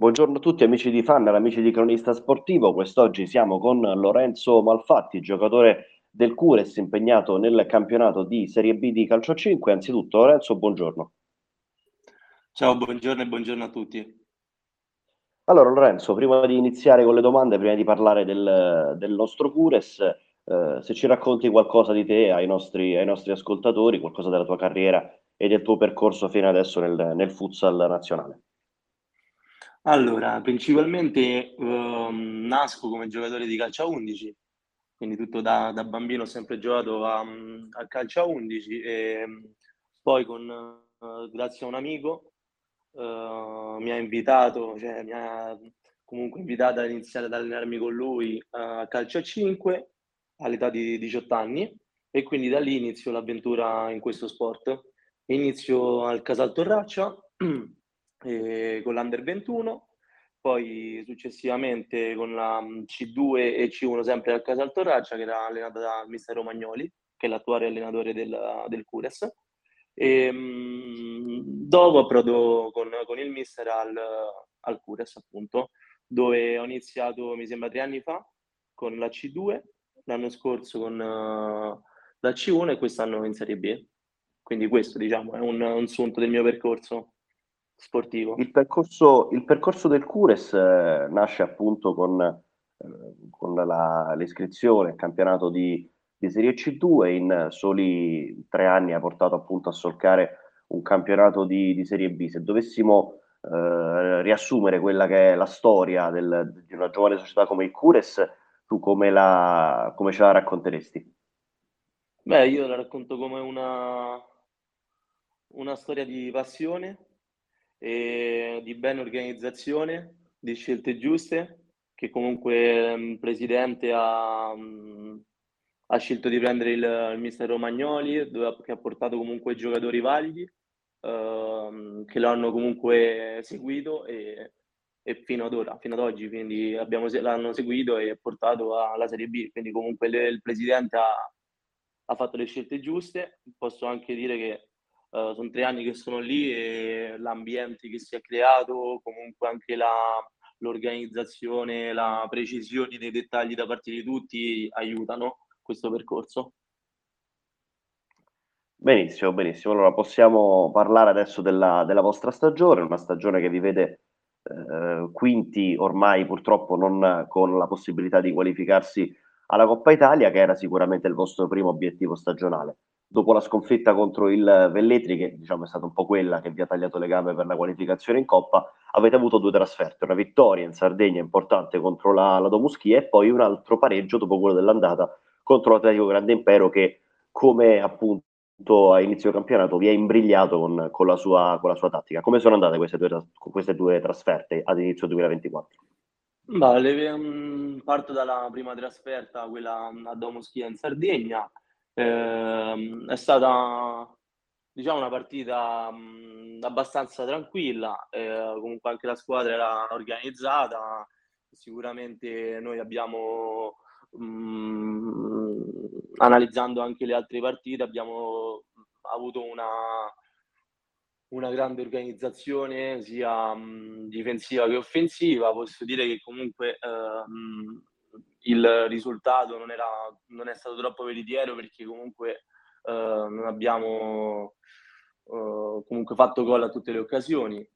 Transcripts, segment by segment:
Buongiorno a tutti amici di Fanner, amici di Cronista Sportivo. Quest'oggi siamo con Lorenzo Malfatti, giocatore del Cures impegnato nel campionato di Serie B di Calcio 5. Anzitutto Lorenzo, buongiorno. Ciao, buongiorno e buongiorno a tutti. Allora Lorenzo, prima di iniziare con le domande, prima di parlare del, del nostro Cures, eh, se ci racconti qualcosa di te ai nostri, ai nostri, ascoltatori, qualcosa della tua carriera e del tuo percorso fino adesso nel, nel futsal nazionale. Allora, principalmente ehm, nasco come giocatore di calcio a 11, quindi tutto da, da bambino ho sempre giocato a, a calcio a 11 e poi con, eh, grazie a un amico eh, mi ha invitato, cioè mi ha comunque invitato ad iniziare ad allenarmi con lui a calcio a 5 all'età di 18 anni e quindi da lì inizio l'avventura in questo sport. Inizio al Casal Torraccia eh, con l'Under 21, poi successivamente con la mm, C2 e C1 sempre al Casal Torraccia che era allenata da mister Romagnoli, che è l'attuale allenatore del, del Cures. E, mh, dopo approdo con, con il mister al, al Cures appunto, dove ho iniziato mi sembra tre anni fa con la C2, l'anno scorso con uh, la C1 e quest'anno in Serie B. Quindi questo diciamo è un, un sunto del mio percorso sportivo. Il percorso, il percorso del Cures eh, nasce appunto con, eh, con la, l'iscrizione al campionato di, di, Serie C2 in soli tre anni ha portato appunto a solcare un campionato di, di Serie B. Se dovessimo eh, riassumere quella che è la storia del, di una giovane società come il Cures, tu come, la, come ce la racconteresti? Beh, io la racconto come una, una storia di passione, e di ben organizzazione, di scelte giuste, che comunque il presidente ha, ha scelto di prendere il, il mister Romagnoli, dove, che ha portato comunque giocatori validi, eh, che l'hanno comunque seguito e, e fino ad ora, fino ad oggi, quindi abbiamo, l'hanno seguito e portato alla Serie B, quindi comunque le, il presidente ha, ha fatto le scelte giuste. Posso anche dire che Uh, sono tre anni che sono lì e l'ambiente che si è creato, comunque anche la, l'organizzazione, la precisione dei dettagli da parte di tutti aiutano questo percorso. Benissimo, benissimo. Allora possiamo parlare adesso della, della vostra stagione, una stagione che vi vede eh, quinti ormai purtroppo non con la possibilità di qualificarsi alla Coppa Italia, che era sicuramente il vostro primo obiettivo stagionale dopo la sconfitta contro il Velletri, che diciamo è stata un po' quella che vi ha tagliato le gambe per la qualificazione in Coppa, avete avuto due trasferte, una vittoria in Sardegna importante contro la, la Domuschia e poi un altro pareggio dopo quello dell'andata contro l'Atletico Grande Impero che come appunto a inizio campionato vi ha imbrigliato con, con, la, sua, con la, sua, tattica. Come sono andate queste due, queste due trasferte ad inizio 2024? Vale, mm, parto dalla prima trasferta, quella a Domuschia in Sardegna, eh, è stata diciamo una partita mh, abbastanza tranquilla, eh, comunque anche la squadra era organizzata, sicuramente noi abbiamo mh, analizzando anche le altre partite abbiamo avuto una, una grande organizzazione sia mh, difensiva che offensiva, posso dire che comunque eh, il risultato non, era, non è stato troppo veritiero perché comunque eh, non abbiamo eh, comunque fatto gol a tutte le occasioni.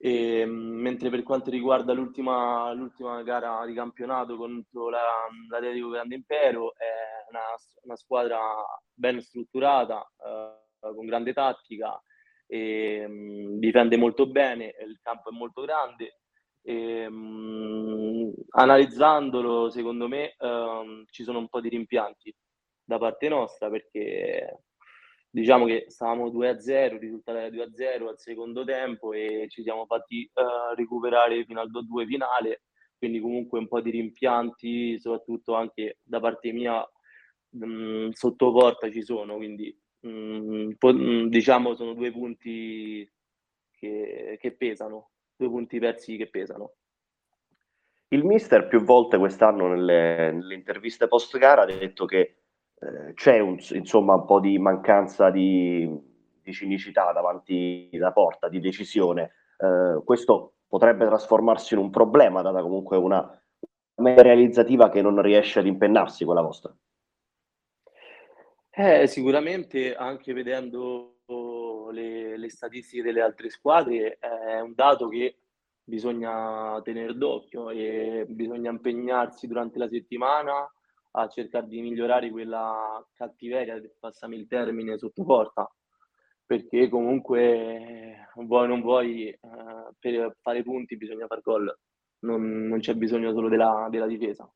E, mentre per quanto riguarda l'ultima, l'ultima gara di campionato contro la, l'Atletico Grande Impero, è una, una squadra ben strutturata, eh, con grande tattica, e, mh, difende molto bene, il campo è molto grande e, um, analizzandolo, secondo me, um, ci sono un po' di rimpianti da parte nostra perché diciamo che stavamo 2-0, il risultato era 2-0 al secondo tempo e ci siamo fatti uh, recuperare fino al 2-2 finale, quindi comunque un po' di rimpianti, soprattutto anche da parte mia um, sotto porta ci sono, quindi um, po- diciamo sono due punti che, che pesano due punti persi che pesano. Il mister più volte quest'anno nelle, nelle interviste post gara ha detto che eh, c'è un, insomma un po' di mancanza di, di cinicità davanti alla porta, di decisione. Eh, questo potrebbe trasformarsi in un problema, data comunque una media realizzativa che non riesce ad impennarsi quella vostra. Eh, sicuramente anche vedendo le, le statistiche delle altre squadre è un dato che bisogna tenere d'occhio e bisogna impegnarsi durante la settimana a cercare di migliorare quella cattiveria, passami il termine, sotto porta, perché comunque vuoi o non vuoi, eh, per fare punti bisogna far gol, non, non c'è bisogno solo della, della, difesa.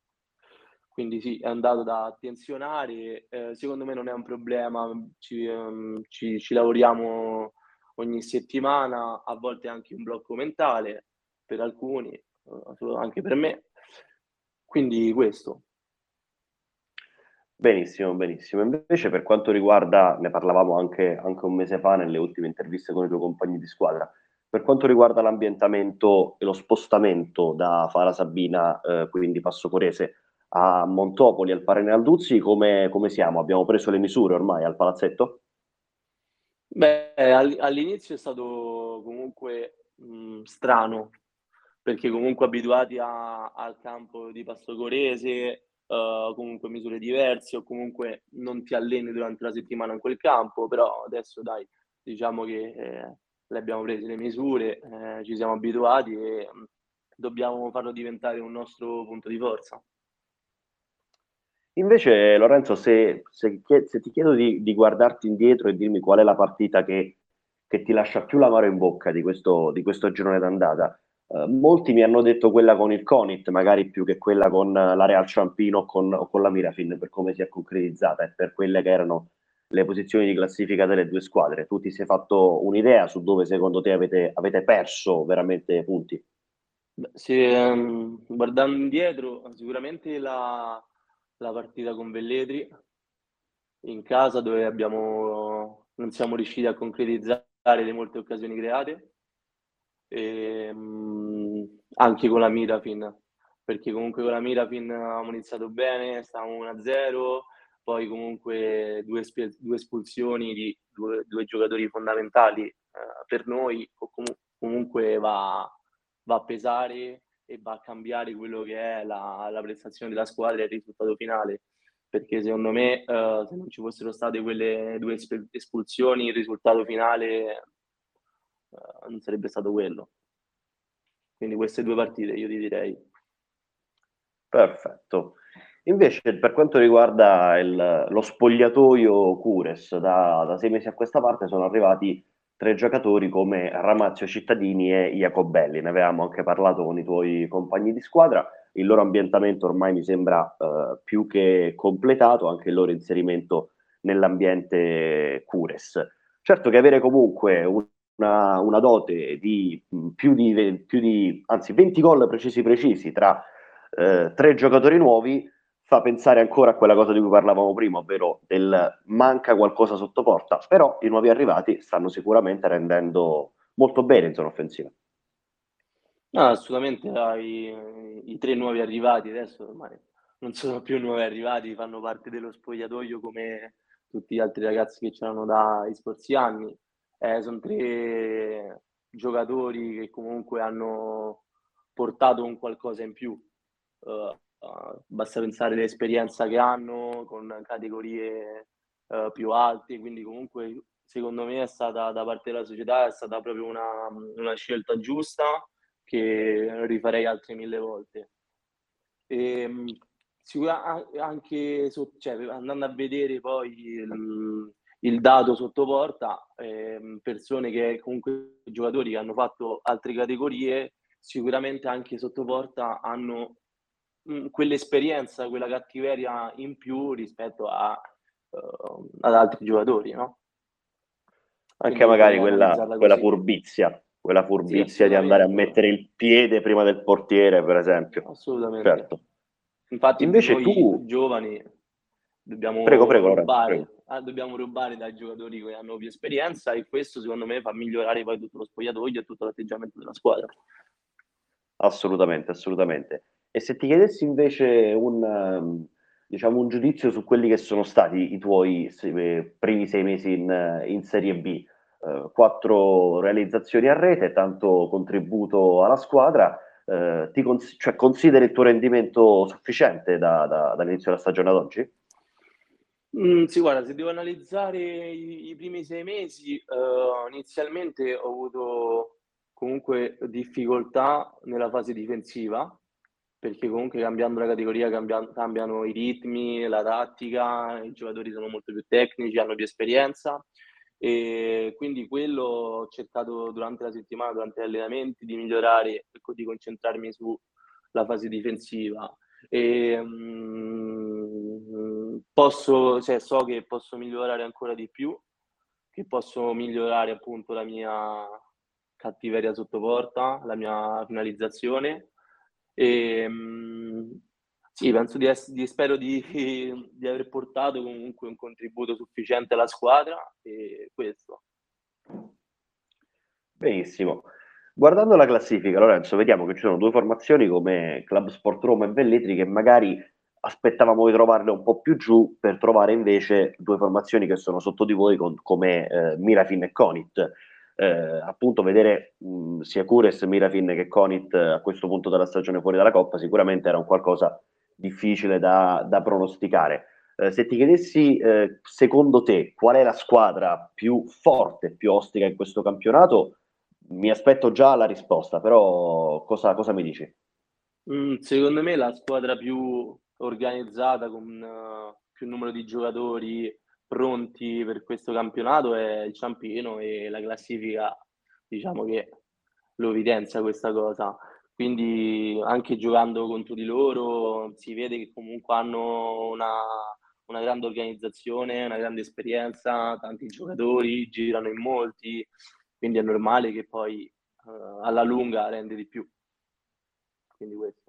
Quindi sì, è un dato da attenzionare, eh, secondo me non è un problema, ci, um, ci, ci lavoriamo ogni settimana, a volte anche un blocco mentale per alcuni, eh, anche per me. Quindi questo. Benissimo, benissimo. Invece per quanto riguarda, ne parlavamo anche, anche un mese fa nelle ultime interviste con i tuoi compagni di squadra, per quanto riguarda l'ambientamento e lo spostamento da Fara Sabina, eh, quindi Passo Corese, a Montopoli, al Parene Alduzzi, come, come siamo? Abbiamo preso le misure ormai al palazzetto? Beh, all'inizio è stato comunque mh, strano, perché comunque abituati a, al campo di Passo Corese, uh, comunque misure diverse o comunque non ti alleni durante la settimana in quel campo, però adesso dai, diciamo che eh, le abbiamo prese le misure, eh, ci siamo abituati e mm, dobbiamo farlo diventare un nostro punto di forza. Invece Lorenzo, se, se, se ti chiedo di, di, guardarti indietro e dirmi qual è la partita che, che ti lascia più l'amaro in bocca di questo, di questo girone d'andata, Uh, molti mi hanno detto quella con il Conit, magari più che quella con la Real Ciampino o con, o con la Mirafin, per come si è concretizzata e per quelle che erano le posizioni di classifica delle due squadre. Tu ti sei fatto un'idea su dove secondo te avete, avete perso veramente punti? Se, um, guardando indietro, sicuramente la, la partita con Velletri in casa dove abbiamo, non siamo riusciti a concretizzare le molte occasioni create e, ehm, anche con la Mirafin, perché comunque con la Mirafin abbiamo iniziato bene, stavamo 1-0, poi comunque due, due espulsioni di due, due, giocatori fondamentali eh, per noi, com- comunque va, va, a pesare e va a cambiare quello che è la, la prestazione della squadra e il risultato finale. Perché secondo me, eh, se non ci fossero state quelle due espulsioni, il risultato finale uh, non sarebbe stato quello. Quindi queste due partite io ti direi. Perfetto. Invece per quanto riguarda il, lo spogliatoio Cures, da, da, sei mesi a questa parte sono arrivati tre giocatori come Ramazio Cittadini e Jacobelli. Ne avevamo anche parlato con i tuoi compagni di squadra. Il loro ambientamento ormai mi sembra uh, più che completato, anche il loro inserimento nell'ambiente Cures. Certo che avere comunque un una, una dote di più, di più di, anzi 20 gol precisi precisi tra eh, tre giocatori nuovi fa pensare ancora a quella cosa di cui parlavamo prima, ovvero del manca qualcosa sotto porta, però i nuovi arrivati stanno sicuramente rendendo molto bene in zona offensiva. No, assolutamente, i, i tre nuovi arrivati adesso ormai non sono più nuovi arrivati, fanno parte dello spogliatoio come tutti gli altri ragazzi che c'erano dai scorsi anni eh, sono tre giocatori che comunque hanno portato un qualcosa in più. Uh, uh, basta pensare all'esperienza che hanno con categorie uh, più alte, quindi comunque secondo me è stata da parte della società è stata proprio una, una scelta giusta che rifarei altre mille volte. E, ehm, sicuramente anche cioè, andando a vedere poi il, il dato sotto porta, ehm, persone che comunque giocatori che hanno fatto altre categorie, sicuramente anche sotto porta hanno mh, mm, quell'esperienza, quella cattiveria in più rispetto a, uh, ad altri giocatori, no? Anche Quindi magari quella, quella furbizia, quella furbizia sì, di andare a mettere il piede prima del portiere, per esempio. Assolutamente. Certo. Infatti, invece tu giovani dobbiamo prego, prego, rubare, prego. Ah, dobbiamo rubare dai giocatori che hanno più esperienza e questo secondo me fa migliorare poi tutto lo spogliatoio e tutto l'atteggiamento della squadra. Assolutamente, assolutamente. E se ti chiedessi invece un, ehm, diciamo, un giudizio su quelli che sono stati i tuoi primi sei mesi in, in Serie B, eh, quattro realizzazioni a rete, tanto contributo alla squadra. Eh, ti cons- cioè, consideri il tuo rendimento sufficiente da, da, dall'inizio della stagione ad oggi? Mm, sì, guarda, se devo analizzare i, i primi sei mesi, uh, inizialmente ho avuto comunque difficoltà nella fase difensiva, perché comunque cambiando la categoria cambia, cambiano i ritmi, la tattica, i giocatori sono molto più tecnici, hanno più esperienza e quindi quello ho cercato durante la settimana, durante gli allenamenti, di migliorare, ecco, di concentrarmi sulla fase difensiva. E, um, posso, cioè, so che posso migliorare ancora di più, che posso migliorare appunto la mia cattiveria sotto porta, la mia finalizzazione. E, um, sì, penso di, essere, di spero di, di, aver portato comunque un contributo sufficiente alla squadra e questo. Benissimo. Guardando la classifica, Lorenzo, vediamo che ci sono due formazioni come Club Sport Roma e Velletri che magari aspettavamo di trovarle un po' più giù per trovare invece due formazioni che sono sotto di voi con, come eh, Mirafin e Conit. Eh, appunto vedere mh, sia Cures, Mirafin che Conit a questo punto della stagione fuori dalla Coppa sicuramente era un qualcosa difficile da, da pronosticare. Eh, se ti chiedessi, eh, secondo te, qual è la squadra più forte, più ostica in questo campionato, mi aspetto già la risposta, però cosa, cosa mi dici? Mm, secondo me la squadra più organizzata, con uh, più numero di giocatori pronti per questo campionato è il Ciampino e la classifica diciamo che lo evidenzia questa cosa quindi anche giocando contro di loro si vede che comunque hanno una, una grande organizzazione, una grande esperienza, tanti giocatori, girano in molti, quindi è normale che poi uh, alla lunga rende di più.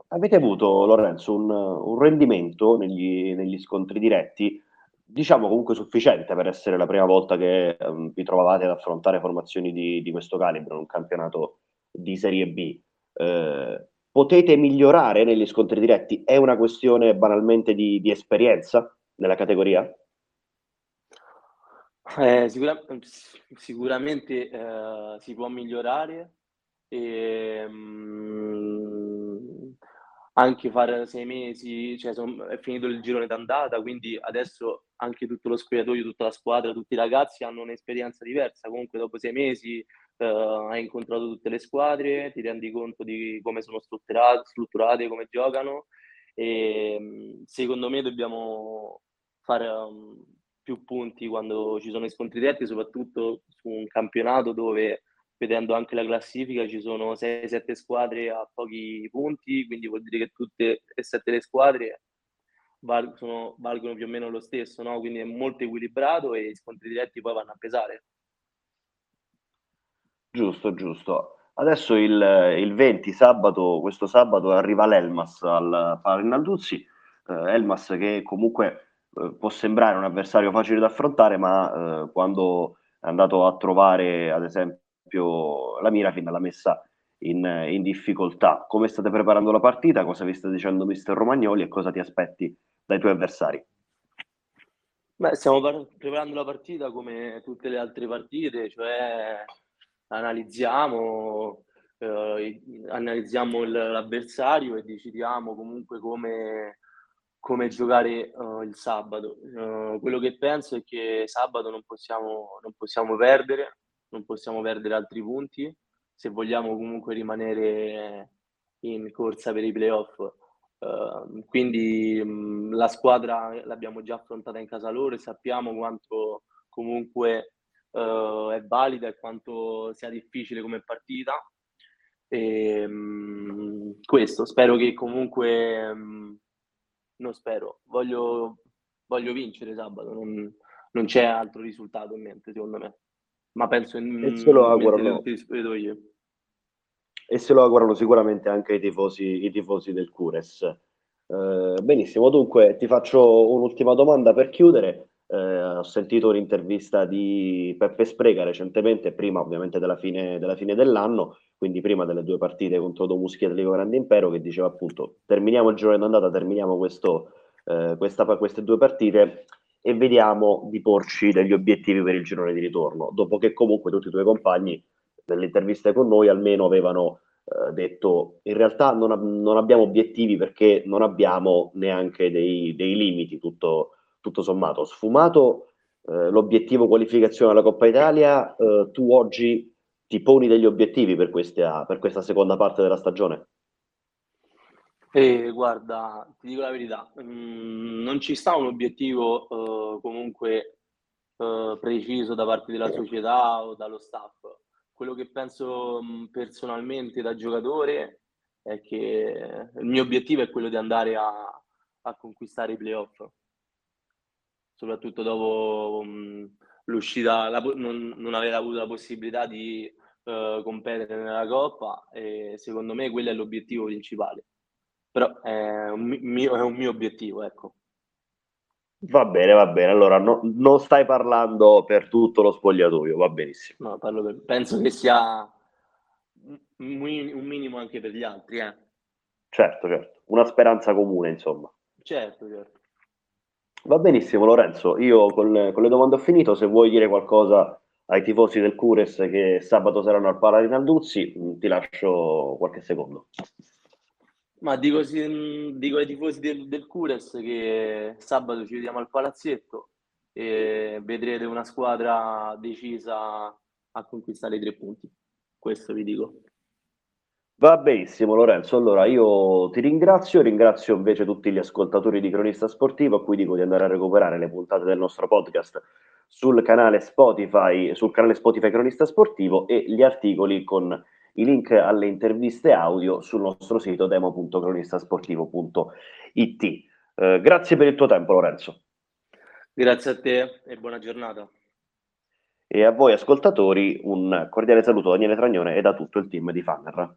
Avete avuto, Lorenzo, un, un rendimento negli, negli, scontri diretti, diciamo comunque sufficiente per essere la prima volta che um, vi trovavate ad affrontare formazioni di, di questo calibro in un campionato di Serie B. Eh, potete migliorare negli scontri diretti? È una questione banalmente di, di esperienza nella categoria? Eh, sicura, sicuramente eh, si può migliorare e um, anche fare sei mesi, cioè son, è finito il girone d'andata, quindi adesso anche tutto lo spogliatoio, tutta la squadra, tutti i ragazzi hanno un'esperienza diversa. Comunque dopo sei mesi uh, hai incontrato tutte le squadre, ti rendi conto di come sono strutturate, come giocano e mm, secondo me dobbiamo fare um, più punti quando ci sono i scontri diretti, soprattutto su un campionato dove vedendo anche la classifica ci sono 6-7 squadre a pochi punti, quindi vuol dire che tutte e sette le squadre val- sono, valgono più o meno lo stesso, no? quindi è molto equilibrato e i scontri diretti poi vanno a pesare. Giusto, giusto. Adesso il, il 20 sabato, questo sabato arriva l'Elmas al Parinalduzzi, eh, Elmas che comunque eh, può sembrare un avversario facile da affrontare, ma eh, quando è andato a trovare ad esempio la Mirafin l'ha messa in, in, difficoltà. Come state preparando la partita? Cosa vi sta dicendo mister Romagnoli e cosa ti aspetti dai tuoi avversari? Beh, stiamo par- preparando la partita come tutte le altre partite, cioè analizziamo, eh, analizziamo l'avversario e decidiamo comunque come, come giocare uh, il sabato. Uh, quello che penso è che sabato non possiamo, non possiamo perdere, non possiamo perdere altri punti se vogliamo comunque rimanere in corsa per i playoff. Uh, quindi um, la squadra l'abbiamo già affrontata in casa loro e sappiamo quanto comunque uh, è valida e quanto sia difficile come partita. E, um, questo, spero che comunque, um, non spero, voglio, voglio vincere sabato, non, non, c'è altro risultato in mente secondo me, ma penso in, e se lo augurano, io. E se lo augurano sicuramente anche i tifosi, i tifosi del Cures. Uh, benissimo, dunque ti faccio un'ultima domanda per chiudere. Eh, ho sentito un'intervista di Peppe Sprega recentemente, prima ovviamente della fine, della fine dell'anno, quindi prima delle due partite contro Domuschi e Atletico Grande Impero, che diceva appunto terminiamo il girone d'andata, terminiamo questo, eh, questa, queste due partite e vediamo di porci degli obiettivi per il girone di ritorno, dopo che comunque tutti i tuoi compagni nelle interviste con noi almeno avevano eh, detto in realtà non, non, abbiamo obiettivi perché non abbiamo neanche dei, dei limiti, tutto, tutto, sommato. Sfumato eh, l'obiettivo qualificazione alla Coppa Italia, eh, tu oggi ti poni degli obiettivi per questa, per questa seconda parte della stagione? Eh, guarda, ti dico la verità, mm, non ci sta un obiettivo eh, comunque eh, preciso da parte della società o dallo staff. Quello che penso mm, personalmente da giocatore è che il mio obiettivo è quello di andare a, a conquistare i playoff, soprattutto dopo mh, mm, l'uscita, la, non, non aver avuto la possibilità di eh, competere nella Coppa e secondo me quello è l'obiettivo principale però è un mio, è un mio obiettivo, ecco. Va bene, va bene. Allora, no, non stai parlando per tutto lo spogliatoio, va benissimo. No, per, penso che sia un, minimo anche per gli altri. Eh. Certo, certo. Una speranza comune, insomma. Certo, certo. Va benissimo, Lorenzo. Io con le, con le domande ho finito. Se vuoi dire qualcosa ai tifosi del Cures che sabato saranno al Pala Rinalduzzi, ti lascio qualche secondo. Ma dico, dico ai tifosi del, del Cures che sabato ci vediamo al palazzetto e vedrete una squadra decisa a conquistare i tre punti. Questo vi dico. Va benissimo Lorenzo, allora io ti ringrazio, ringrazio invece tutti gli ascoltatori di Cronista Sportivo a cui dico di andare a recuperare le puntate del nostro podcast sul canale Spotify, sul canale Spotify Cronista Sportivo e gli articoli con i link alle interviste audio sul nostro sito demo.cronistasportivo.it. Eh, grazie per il tuo tempo Lorenzo. Grazie a te e buona giornata. E a voi ascoltatori un cordiale saluto da Daniele Tragnone e da tutto il team di Fanner.